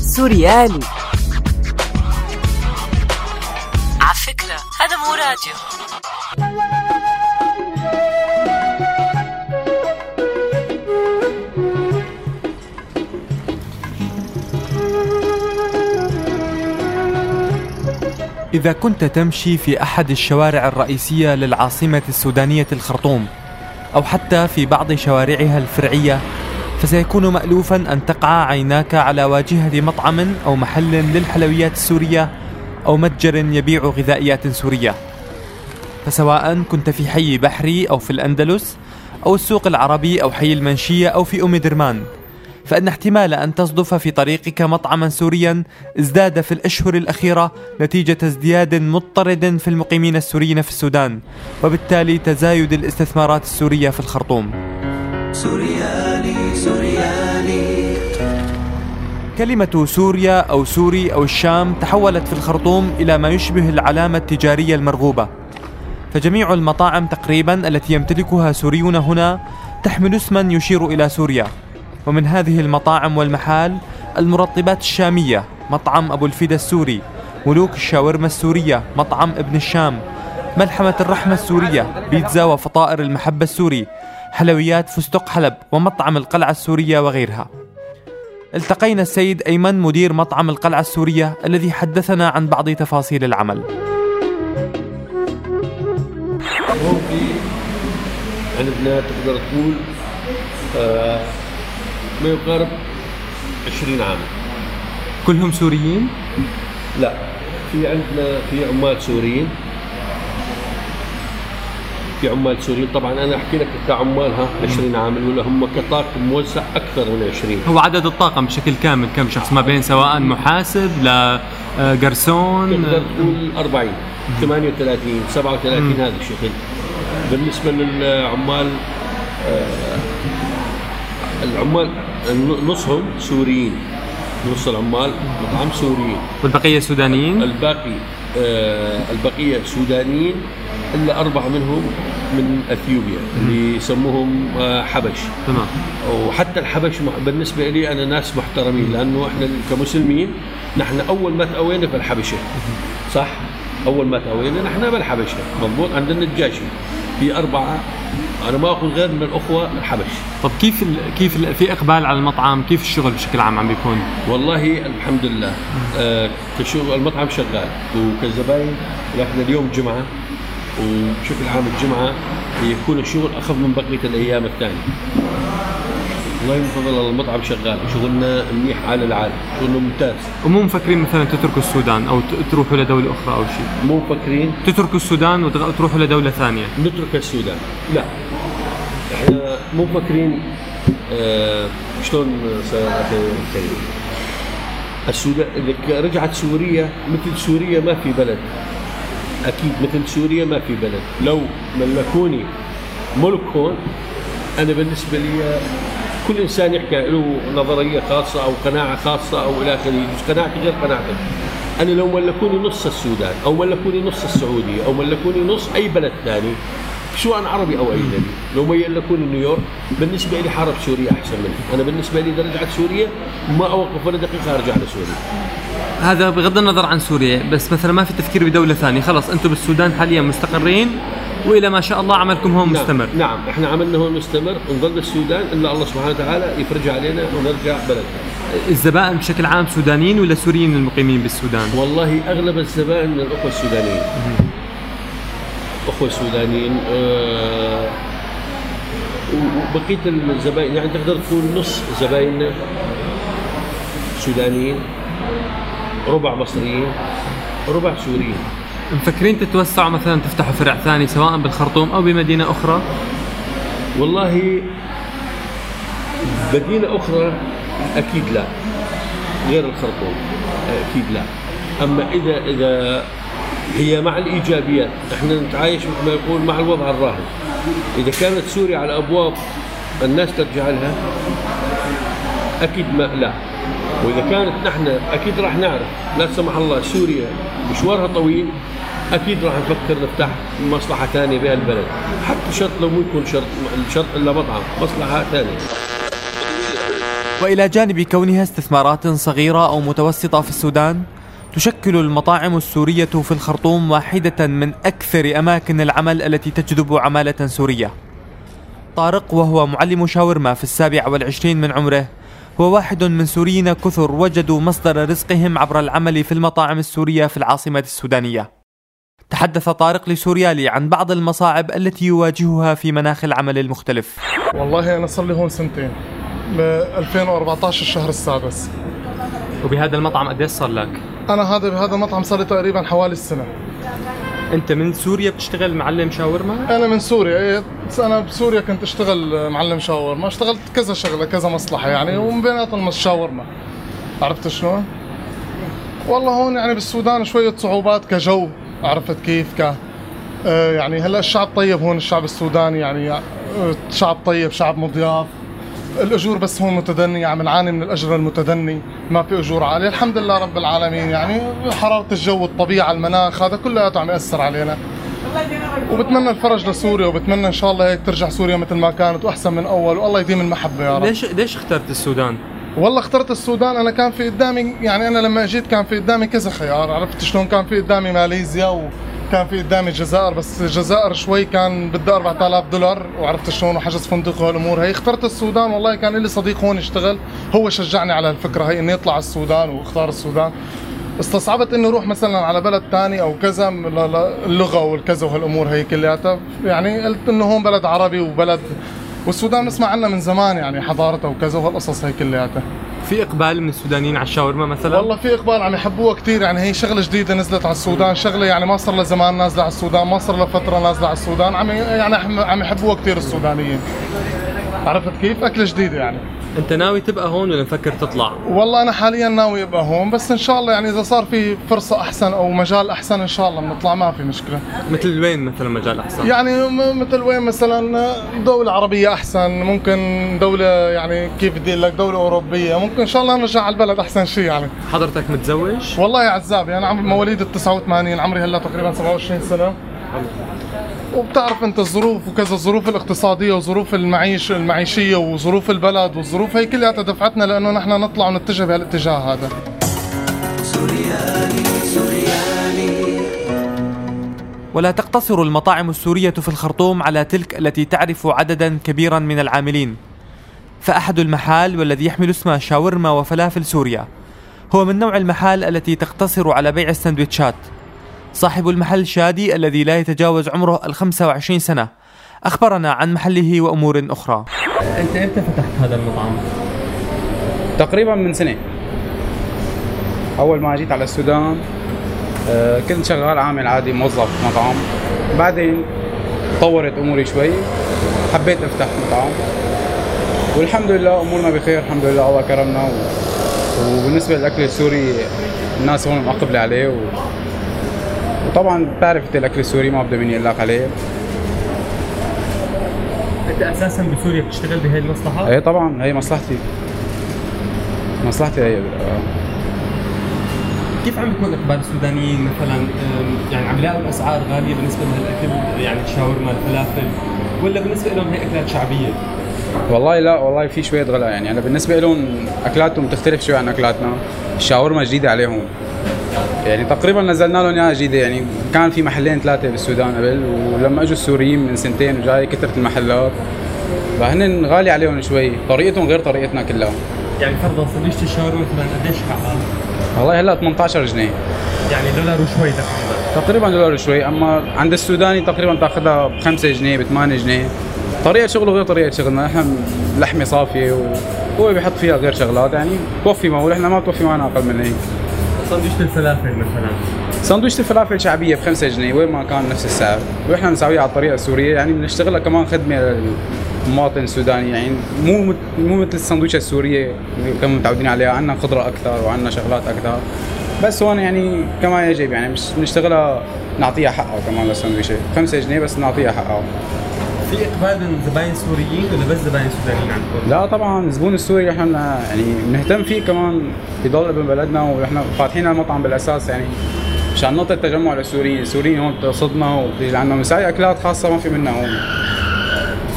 سوريالي. على فكرة هذا مو راديو. إذا كنت تمشي في أحد الشوارع الرئيسية للعاصمة السودانية الخرطوم أو حتى في بعض شوارعها الفرعية فسيكون مألوفا أن تقع عيناك على واجهة مطعم أو محل للحلويات السورية أو متجر يبيع غذائيات سورية. فسواء كنت في حي بحري أو في الأندلس أو السوق العربي أو حي المنشية أو في أم درمان. فإن احتمال أن تصدف في طريقك مطعما سوريا ازداد في الأشهر الأخيرة نتيجة ازدياد مضطرد في المقيمين السوريين في السودان وبالتالي تزايد الاستثمارات السورية في الخرطوم. سوريالي سوريالي كلمة سوريا أو سوري أو الشام تحولت في الخرطوم إلى ما يشبه العلامة التجارية المرغوبة. فجميع المطاعم تقريبا التي يمتلكها سوريون هنا تحمل اسما يشير إلى سوريا. ومن هذه المطاعم والمحال المرطبات الشامية مطعم أبو الفدا السوري ملوك الشاورما السورية مطعم ابن الشام ملحمة الرحمة السورية بيتزا وفطائر المحبة السوري حلويات فستق حلب ومطعم القلعة السورية وغيرها. التقينا السيد أيمن مدير مطعم القلعة السورية الذي حدثنا عن بعض تفاصيل العمل. هون في عندنا تقدر تقول آه ما يقارب 20 عام. كلهم سوريين؟ لا في عندنا في عمال سوريين. في عمال سوريين. طبعا أنا أحكي لك كعمال ها 20 عامل ولا هم كطاقم موزع أكثر من 20 هو عدد الطاقم بشكل كامل كم شخص؟ ما بين سواء محاسب لجرسون تقدر تقول 40 38 37 هذا الشكل. بالنسبة للعمال آه العمال نصهم سوريين نص العمال مطعم سوريين. والبقية سودانيين؟ الباقي آه البقية سودانيين إلا أربعة منهم من إثيوبيا اللي يسموهم آه حبش. تمام. وحتى الحبش بالنسبة لي أنا ناس محترمين لأنه إحنا كمسلمين نحن أول ما تأوينا في الحبشه صح؟ أول ما تأوينا نحن بالحبشة مضبوط؟ عندنا النجاشي في اربعه أنا ما اخذ غير من الأخوة الحبش. طب كيف ال كيف ال في إقبال على المطعم؟ كيف الشغل بشكل عام عم بيكون؟ والله الحمد لله. آه كشغل المطعم شغال. وكزباين إحنا اليوم جمعة. وبشكل عام الجمعة يكون الشغل أخف من بقية الأيام الثانية الله يفضل المطعم شغال شغلنا منيح على العالم شغلنا ممتاز. ومو مفكرين مثلا تتركوا السودان أو تروحوا لدولة أخرى أو شيء؟ مو مفكرين. تتركوا السودان وتروحوا لدولة ثانية. نترك السودان. لا. إحنا مو مفكرين آه شلون كريم السودان إذا رجعت سوريا مثل سوريا ما في بلد. أكيد مثل سوريا ما في بلد. لو ملكوني ملك هون أنا بالنسبة لي كل إنسان يحكي له نظرية خاصة أو قناعة خاصة أو إلى آخره. قناعتي غير قناعتك أنا لو ملكوني نص السودان أو ملكوني نص السعودية أو ملكوني نص أي بلد ثاني سواء عربي أو أجنبي لو ملكوني نيويورك بالنسبة لي حرب سوريا أحسن مني. أنا بالنسبة لي اذا رجعت سوريا ما أوقف ولا دقيقة أرجع لسوريا. هذا بغض النظر عن سوريا بس مثلا ما في تفكير بدولة ثانية. خلص أنتم بالسودان حاليا مستقرين. وإلى ما شاء الله عملكم هون نعم مستمر. نعم إحنا عملنا هون مستمر. نظل بالسودان الا الله سبحانه وتعالى يفرج علينا ونرجع بلدنا الزبائن بشكل عام سودانيين ولا سوريين المقيمين بالسودان؟ والله أغلب الزبائن من الأخوة السودانيين. أخوة سودانيين أه وبقيه الزبائن يعني تقدر تقول نص زبايننا سودانيين ربع مصريين ربع سوريين. مفكرين تتوسعوا مثلا تفتحوا فرع ثاني سواء بالخرطوم أو بمدينة أخرى؟ والله مدينة أخرى أكيد لا. غير الخرطوم أكيد لا. أما اذا إذا هي مع الإيجابيات إحنا نتعايش مثل ما يقول مع الوضع الراهن. إذا كانت سوريا على أبواب الناس ترجع لها أكيد ما لا. وإذا كانت نحن أكيد راح نعرف. لا سمح الله سوريا مشوارها طويل أكيد راح نفكر نفتح مصلحة ثانية بهالبلد حتى شرط لو مو يكون شرط شرط إلا مطعم مصلحة ثانية. وإلى جانب كونها استثمارات صغيرة أو متوسطة في السودان تشكل المطاعم السورية في الخرطوم واحدة من أكثر أماكن العمل التي تجذب عمالة سورية. طارق وهو معلم شاورما في السابع والعشرين من عمره هو واحد من سوريين كثر وجدوا مصدر رزقهم عبر العمل في المطاعم السورية في العاصمة السودانية. تحدث طارق لسوريالي عن بعض المصاعب التي يواجهها في مناخ العمل المختلف والله أنا صار لي هون سنتين ب 2014 الشهر السادس وبهذا المطعم قد صار لك؟ أنا هذا بهذا المطعم صار لي تقريبا حوالي السنة أنت من سوريا بتشتغل معلم شاورما؟ أنا من سوريا إيه أنا بسوريا كنت أشتغل معلم شاورما اشتغلت كذا شغلة كذا مصلحة يعني ومن بيناتهم الشاورما عرفت شلون؟ والله هون يعني بالسودان شوية صعوبات كجو عرفت كيف ك آه، يعني هلا الشعب طيب هون الشعب السوداني يعني آه، شعب طيب شعب مضياف. الأجور بس هون متدنية عم نعاني من الأجر المتدني ما في أجور عالية. الحمد لله رب العالمين يعني حرارة الجو الطبيعه المناخ هذا كلياته عم يأثر علينا. وبتمنى الفرج لسوريا وبتمنى إن شاء الله هيك ترجع سوريا مثل ما كانت وأحسن من أول. والله يديم المحبة يا رب. ليش ليش اخترت السودان؟ والله اخترت السودان أنا كان في قدامي يعني أنا لما اجيت كان في قدامي كذا خيار عرفت شلون؟ كان في قدامي ماليزيا وكان في قدامي الجزائر بس الجزائر شوي كان بدها 4000 دولار وعرفت شلون؟ وحجز فندق وهالأمور هي. اخترت السودان والله كان لي صديق هون يشتغل هو شجعني على الفكرة هي اني اطلع على السودان واختار السودان. استصعبت اني أروح مثلا على بلد ثاني أو كذا اللغة والكذا وهالأمور هي كلياتها. يعني قلت إنه هون بلد عربي وبلد والسودان نسمع عنها من زمان يعني حضارتها وكذا وهالقصص هي كلياتها في إقبال من السودانيين على الشاورما مثلا؟ والله في إقبال عم يحبوها كثير يعني هي شغلة جديدة نزلت على السودان شغلة يعني ما صار لها زمان نازلة على السودان ما صار لها فترة نازلة على السودان عم يعني عم يحبوها كثير السودانيين. عرفت كيف أكلة جديدة يعني أنت ناوي تبقى هون ولا مفكر تطلع؟ والله أنا حاليا ناوي أبقى هون بس إن شاء الله يعني إذا صار في فرصة أحسن أو مجال أحسن إن شاء الله بنطلع ما في مشكلة مثل وين مثلا مجال أحسن؟ يعني مثل وين مثلا دولة عربية أحسن ممكن دولة يعني كيف بدي لك دولة أوروبية ممكن إن شاء الله نرجع على البلد أحسن شيء يعني حضرتك متزوج؟ والله يا عزابي أنا عمري مواليد ال 89 عمري هلأ تقريبا 27 سنة وبتعرف انت الظروف وكذا الظروف الاقتصادية وظروف المعيش المعيشية وظروف البلد والظروف هي كلها دفعتنا لأنه نحن نطلع ونتجه بهالاتجاه هذا. سوريالي سوريالي ولا تقتصر المطاعم السورية في الخرطوم على تلك التي تعرف عددا كبيرا من العاملين. فأحد المحال والذي يحمل اسم شاورما وفلافل سوريا هو من نوع المحال التي تقتصر على بيع السندويتشات. صاحب المحل شادي الذي لا يتجاوز عمره ال 25 سنة. أخبرنا عن محله وأمور أخرى. أنت إمتى فتحت هذا المطعم؟ تقريبا من سنة. أول ما جيت على السودان آه، كنت شغال عامل عادي موظف مطعم. بعدين طورت أموري شوي حبيت أفتح مطعم. والحمد لله أمورنا بخير الحمد لله الله كرمنا. و... وبالنسبة للأكل السوري الناس هون مقبلة عليه و... وطبعا بتعرف انت الاكل السوري ما بده مني أقول عليه أنت أساسا بسوريا بتشتغل بهي المصلحة؟ إيه طبعا هي مصلحتي. مصلحتي هي. كيف عم بيكون إقبال السودانيين مثلا؟ يعني عم يلاقوا الأسعار غالية بالنسبة للأكل يعني الشاورما الفلافل ولا بالنسبة لهم هي أكلات شعبية؟ والله لا والله في شوية غلاء يعني. أنا بالنسبة لهم أكلاتهم تختلف شوي عن أكلاتنا. الشاورما جديدة عليهم. يعني تقريبا نزلنا لهم إياها جديدة. يعني كان في محلين ثلاثة بالسودان قبل ولما إجوا السوريين من سنتين وجاي كثرت المحلات. فهن غالي عليهم شوي طريقتهم غير طريقتنا كلها. يعني فرضا سندويشه الشاورما مثلا قديش حقها؟ والله هلا 18 جنيه. يعني دولار وشوي تقريبا. تقريبا دولار وشوي أما عند السوداني تقريبا تأخذها ب 5 جنيه ب 8 جنيه. طريقة شغله غير طريقة شغلنا. إحنا لحمة صافية وهو بيحط فيها غير شغلات يعني توفي معه إحنا ما بتوفي معنا أقل من هيك. سندويشة الفلافل مثلا. سندويشة الفلافل شعبية ب 5 جنيه وين ما كان نفس السعر. وإحنا بنسويها على الطريقة السورية يعني بنشتغلها كمان خدمة للمواطن السوداني يعني مو مو مثل السندويشة السورية اللي كانوا متعودين عليها. عندنا خضرة أكثر وعندنا شغلات أكثر. بس هون يعني كما يجب يعني بنشتغلها نعطيها حقها كمان للسندويشة 5 جنيه بس نعطيها حقها. في إقبال من زباين سوريين ولا بس زباين سودانيين عندكم؟ لا طبعا الزبون السوري إحنا يعني بنهتم فيه كمان بضل ابن بلدنا ونحن فاتحين المطعم بالأساس يعني مشان نقطة تجمع للسوريين، السوريين هون بتصدنا وبتيجي لعنا مساعي أكلات خاصة ما في منها هون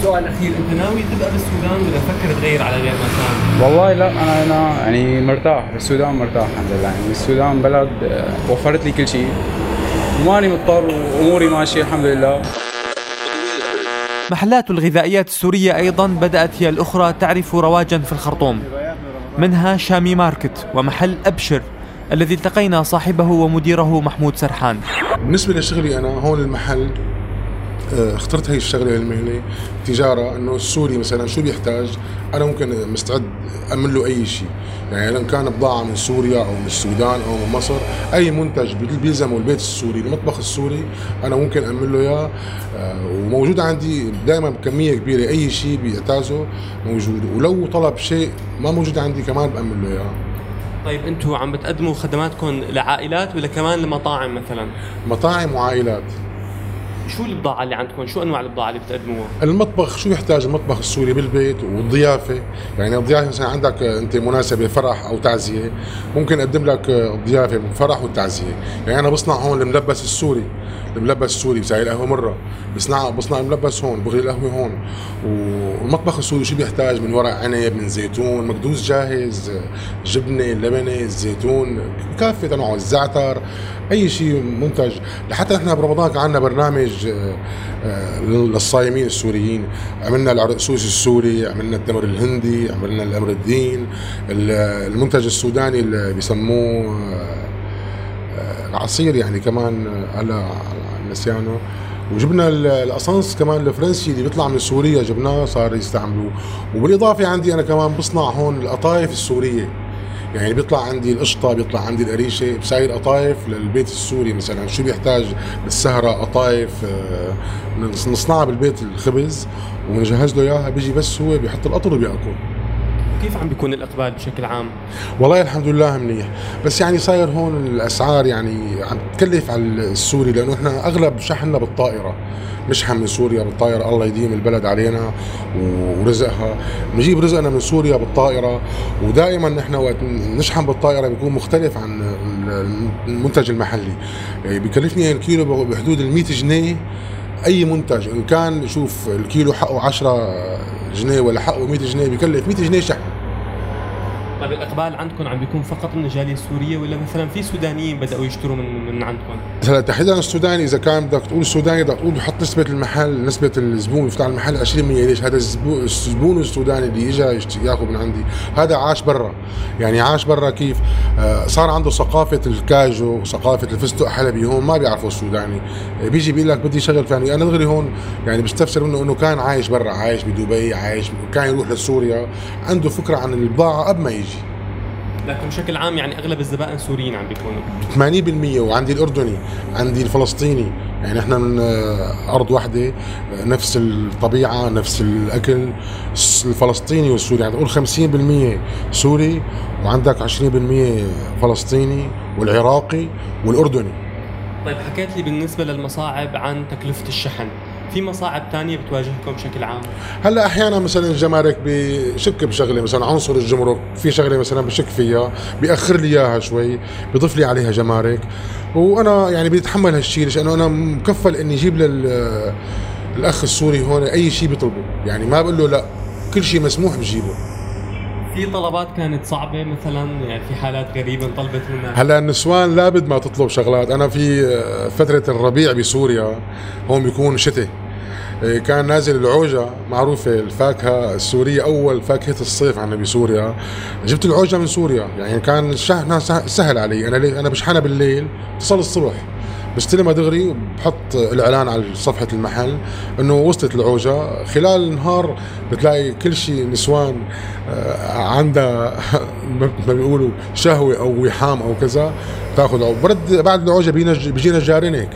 سؤال أخير أنت ناوي تبقى بالسودان ولا فكر تغير على غير مكان؟ والله لا أنا أنا يعني مرتاح بالسودان مرتاح الحمد لله يعني السودان بلد آه، وفرت لي كل شيء وماني مضطر وأموري ماشية الحمد لله محلات الغذائيات السورية أيضا بدأت هي الأخرى تعرف رواجا في الخرطوم. منها شامي ماركت ومحل أبشر الذي التقينا صاحبه ومديره محمود سرحان. بالنسبة لشغلي أنا هون المحل اخترت هي الشغلة المهنة. تجارة إنه السوري مثلا شو بيحتاج؟ أنا ممكن مستعد امن له أي شيء. يعني لأن كان بضاعة من سوريا أو من السودان أو من مصر أي منتج بي- بيلزمه البيت السوري المطبخ السوري أنا ممكن امن له إياه. آه، وموجود عندي دائما بكمية كبيرة أي شيء بيحتاجه موجود. ولو طلب شيء ما موجود عندي كمان بامن له إياه. طيب أنتم عم بتقدموا خدماتكم لعائلات ولا كمان لمطاعم مثلا؟ مطاعم وعائلات. شو البضاعة اللي عندكم؟ شو أنواع البضاعة اللي بتقدموها؟ المطبخ شو يحتاج المطبخ السوري بالبيت والضيافة يعني الضيافة مثلا عندك أنت مناسبة فرح أو تعزية ممكن أقدم لك الضيافة بالفرح والتعزية يعني أنا بصنع هون الملبس السوري الملبس السوري بساوي القهوة مرة بصنع بصنع الملبس هون بغلي القهوة هون. والمطبخ السوري شو بيحتاج؟ من ورق عنب من زيتون مكدوس جاهز جبنة لبنة الزيتون كافه انواع الزعتر أي شيء منتج. لحتى نحن برمضان كان عندنا برنامج آه، آه، للصايمين السوريين. عملنا العرقسوس السوري عملنا التمر الهندي عملنا الأمر الدين. ال- المنتج السوداني اللي بيسموه آه، العصير يعني كمان آه، على على نسيانه وجبنا ال- الاسانس كمان الفرنسي اللي بيطلع من سوريا جبناه صار يستعملوه. وبالإضافة عندي أنا كمان بصنع هون القطايف السورية. يعني بيطلع عندي القشطة بيطلع عندي القريشة بساوي قطايف للبيت السوري مثلا. شو بيحتاج بالسهرة؟ قطايف آه، نص- نصنعها بالبيت الخبز. ونجهز له إياها بيجي بس هو بيحط القطر وبيأكل. كيف عم بيكون الإقبال بشكل عام؟ والله الحمد لله منيح. بس يعني صاير هون الأسعار يعني عم تكلف على السوري لأنه إحنا أغلب شحننا بالطائرة. نشحن من سوريا بالطائرة الله يديم البلد علينا ورزقها. نجيب رزقنا من سوريا بالطائرة ودائما نحن وقت نشحن بالطائرة بيكون مختلف عن ال- المنتج المحلي. يعني بكلفني الكيلو بحدود ال 100 جنيه أي منتج. إن كان شوف الكيلو حقه 10 جنيه ولا حقه 100 جنيه بكلف 100 جنيه شحن. طيب الإقبال عندكم عم بيكون فقط من الجالية السورية ولا مثلا في سودانيين بدأوا يشتروا من من عندكم؟ هلا تحديدا السوداني إذا كان بدك تقول سوداني بدك تقول بحط نسبة المحل نسبة الزبون بيفتح المحل 20% ليش؟ هذا الزبون السوداني اللي اجى يأخذ من عندي. هذا عاش برا. يعني عاش برا كيف؟ آه صار عنده ثقافة الكاجو ثقافة الفستق حلبي. هون ما بيعرفوا السوداني. آه، بيجي بيقول لك بدي شغل فلاني. أنا دغري هون يعني بستفسر منه إنه كان عايش برا. عايش بدبي عايش كان يروح لسوريا. عنده فكرة عن البضاعه قبل ما يجي. لكن بشكل عام يعني أغلب الزبائن سوريين عم بيكونوا. 80% وعندي الأردني عندي الفلسطيني. يعني إحنا من آه، أرض واحدة آه، نفس الطبيعة نفس الأكل الفلسطيني والسوري. يعني تقول 50% سوري وعندك 20% فلسطيني والعراقي والأردني. طيب حكيت لي بالنسبة للمصاعب عن تكلفة الشحن. في مصاعب تانية بتواجهكم بشكل عام؟ هلا أحيانا مثلا الجمارك بشك بشغلة مثلا عنصر الجمرك في شغلة مثلا بشك فيها بيأخر لي إياها شوي بيضيف لي عليها جمارك. وأنا يعني بيتحمل هالشيء لأنه أنا مكفل إني أجيب لل الأخ السوري هون أي شيء بيطلبه. يعني ما بقول له لا كل شيء مسموح بجيبه. في طلبات كانت صعبة مثلا؟ يعني في حالات غريبة انطلبت منها؟ هلا النسوان لابد ما تطلب شغلات. أنا في آه، فترة الربيع بسوريا هون بيكون شتاء آه، كان نازل العوجة معروفة الفاكهة السورية أول فاكهة الصيف عندنا بسوريا. جبت العوجة من سوريا. يعني كان الشحن سه- سهل علي. أنا أنا بشحنها بالليل اتصل الصبح. بستلمها دغري بحط الإعلان على صفحة المحل إنه وصلت العوجة. خلال النهار بتلاقي كل شيء نسوان آه، عندها ما بيقولوا شهوة أو وحام أو كذا تاخذ عوجة. برد بعد العوجة بيجينا جارينك.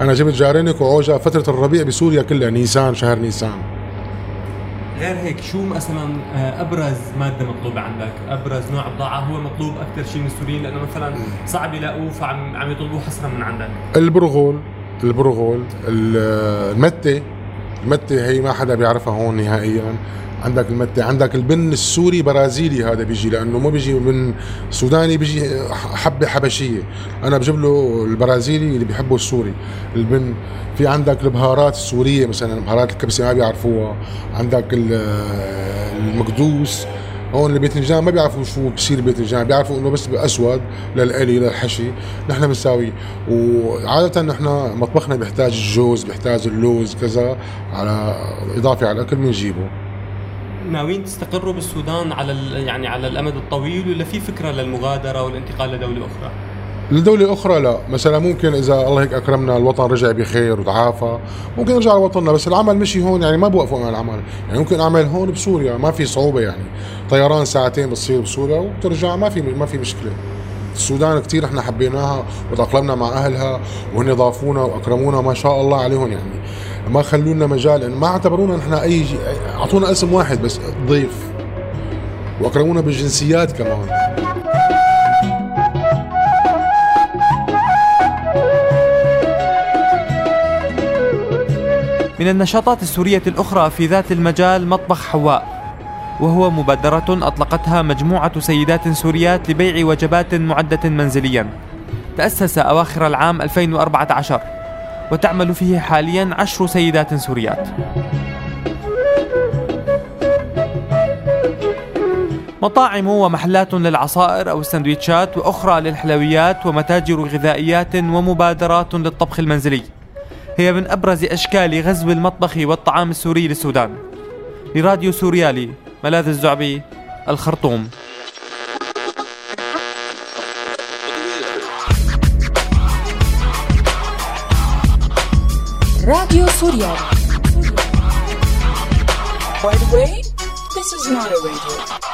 أنا جبت جارينك وعوجة فترة الربيع بسوريا كلها نيسان شهر نيسان. غير هيك شو مثلا آه، أبرز مادة مطلوبة عندك؟ أبرز نوع بضاعة هو مطلوب أكثر شيء من السوريين لأنه مثلا صعب يلاقوه فعم عم يطلبوه حصرا من عندك. البرغول البرغول ال- المتة المتة هي ما حدا بيعرفها هون نهائيا عندك المتة عندك البن السوري برازيلي هذا بيجي لأنه ما بيجي من سوداني بيجي حبة حبشية. أنا بجيب له البرازيلي اللي بيحبه السوري البن. في عندك البهارات السورية مثلا بهارات الكبسة ما بيعرفوها. عندك ال- المقدوس هون الباذنجان ما بيعرفوا شو بصير باذنجان بيعرفوا إنه بس اسود للقلي للحشي. نحن بنساويه وعادة نحن مطبخنا بيحتاج الجوز بيحتاج اللوز كذا على إضافة على الاكل بنجيبه. ناويين تستقروا بالسودان على يعني على الأمد الطويل ولا في فكرة للمغادرة والانتقال لدولة أخرى؟ لدولة أخرى لا. مثلا ممكن إذا الله هيك أكرمنا الوطن رجع بخير وتعافى ممكن نرجع لوطننا بس العمل مشي هون يعني ما بوقفوا عن العمل. يعني ممكن أعمل هون بسوريا ما في صعوبة يعني. طيران ساعتين بتصير بسوريا وبترجع ما في ما في مشكلة. السودان كثير إحنا حبيناها وتأقلمنا مع أهلها وهن ضافونا وأكرمونا ما شاء الله عليهم يعني. ما خلونا مجال إن ما اعتبرونا نحن أي شيء أعطونا اسم واحد بس ضيف. وأكرمونا بالجنسيات كمان. من النشاطات السورية الأخرى في ذات المجال مطبخ حواء وهو مبادرة أطلقتها مجموعة سيدات سوريات لبيع وجبات معدة منزليا. تأسس أواخر العام 2014 وتعمل فيه حاليا عشر سيدات سوريات. مطاعم ومحلات للعصائر أو السندويتشات وأخرى للحلويات ومتاجر غذائيات ومبادرات للطبخ المنزلي. هي من أبرز أشكال غزو المطبخ والطعام السوري للسودان. لراديو سوريالي ملاذ الزعبي الخرطوم. Radio Surya. By the way, this is not a radio.